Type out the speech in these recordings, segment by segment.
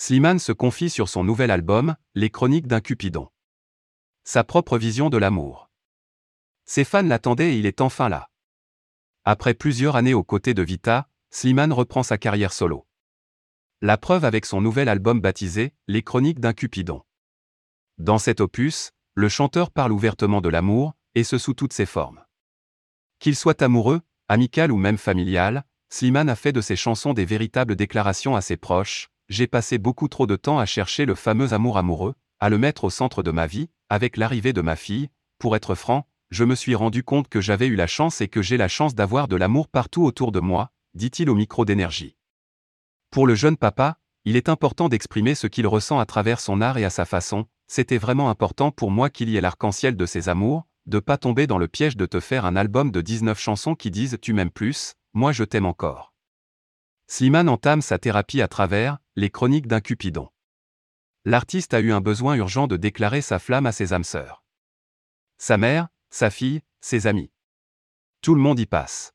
Slimane se confie sur son nouvel album, Les Chroniques d'un Cupidon. Sa propre vision de l'amour. Ses fans l'attendaient et il est enfin là. Après plusieurs années aux côtés de Vita, Slimane reprend sa carrière solo. La preuve avec son nouvel album baptisé Les Chroniques d'un Cupidon. Dans cet opus, le chanteur parle ouvertement de l'amour, et ce sous toutes ses formes. Qu'il soit amoureux, amical ou même familial, Slimane a fait de ses chansons des véritables déclarations à ses proches. J'ai passé beaucoup trop de temps à chercher le fameux amour amoureux, à le mettre au centre de ma vie, avec l'arrivée de ma fille. Pour être franc, je me suis rendu compte que j'avais eu la chance et que j'ai la chance d'avoir de l'amour partout autour de moi, dit-il au micro d'énergie. Pour le jeune papa, il est important d'exprimer ce qu'il ressent à travers son art et à sa façon, c'était vraiment important pour moi qu'il y ait l'arc-en-ciel de ses amours, de pas tomber dans le piège de te faire un album de 19 chansons qui disent Tu m'aimes plus, moi je t'aime encore. Slimane entame sa thérapie à travers les chroniques d'un Cupidon. L'artiste a eu un besoin urgent de déclarer sa flamme à ses âmes sœurs. Sa mère, sa fille, ses amis. Tout le monde y passe.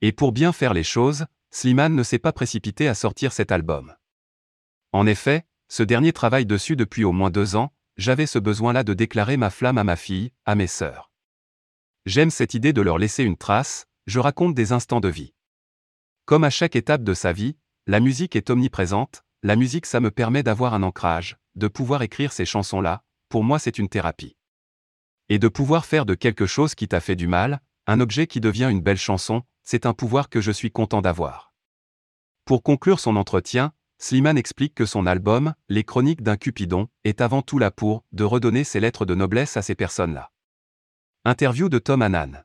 Et pour bien faire les choses, Slimane ne s'est pas précipité à sortir cet album. En effet, ce dernier travaille dessus depuis au moins deux ans, j'avais ce besoin-là de déclarer ma flamme à ma fille, à mes sœurs. J'aime cette idée de leur laisser une trace, je raconte des instants de vie. Comme à chaque étape de sa vie, la musique est omniprésente, la musique ça me permet d'avoir un ancrage, de pouvoir écrire ces chansons-là, pour moi c'est une thérapie. Et de pouvoir faire de quelque chose qui t'a fait du mal, un objet qui devient une belle chanson, c'est un pouvoir que je suis content d'avoir. Pour conclure son entretien, Slimane explique que son album, Les Chroniques d'un Cupidon, est avant tout là pour de redonner ses lettres de noblesse à ces personnes-là. Interview de Tom Hanan.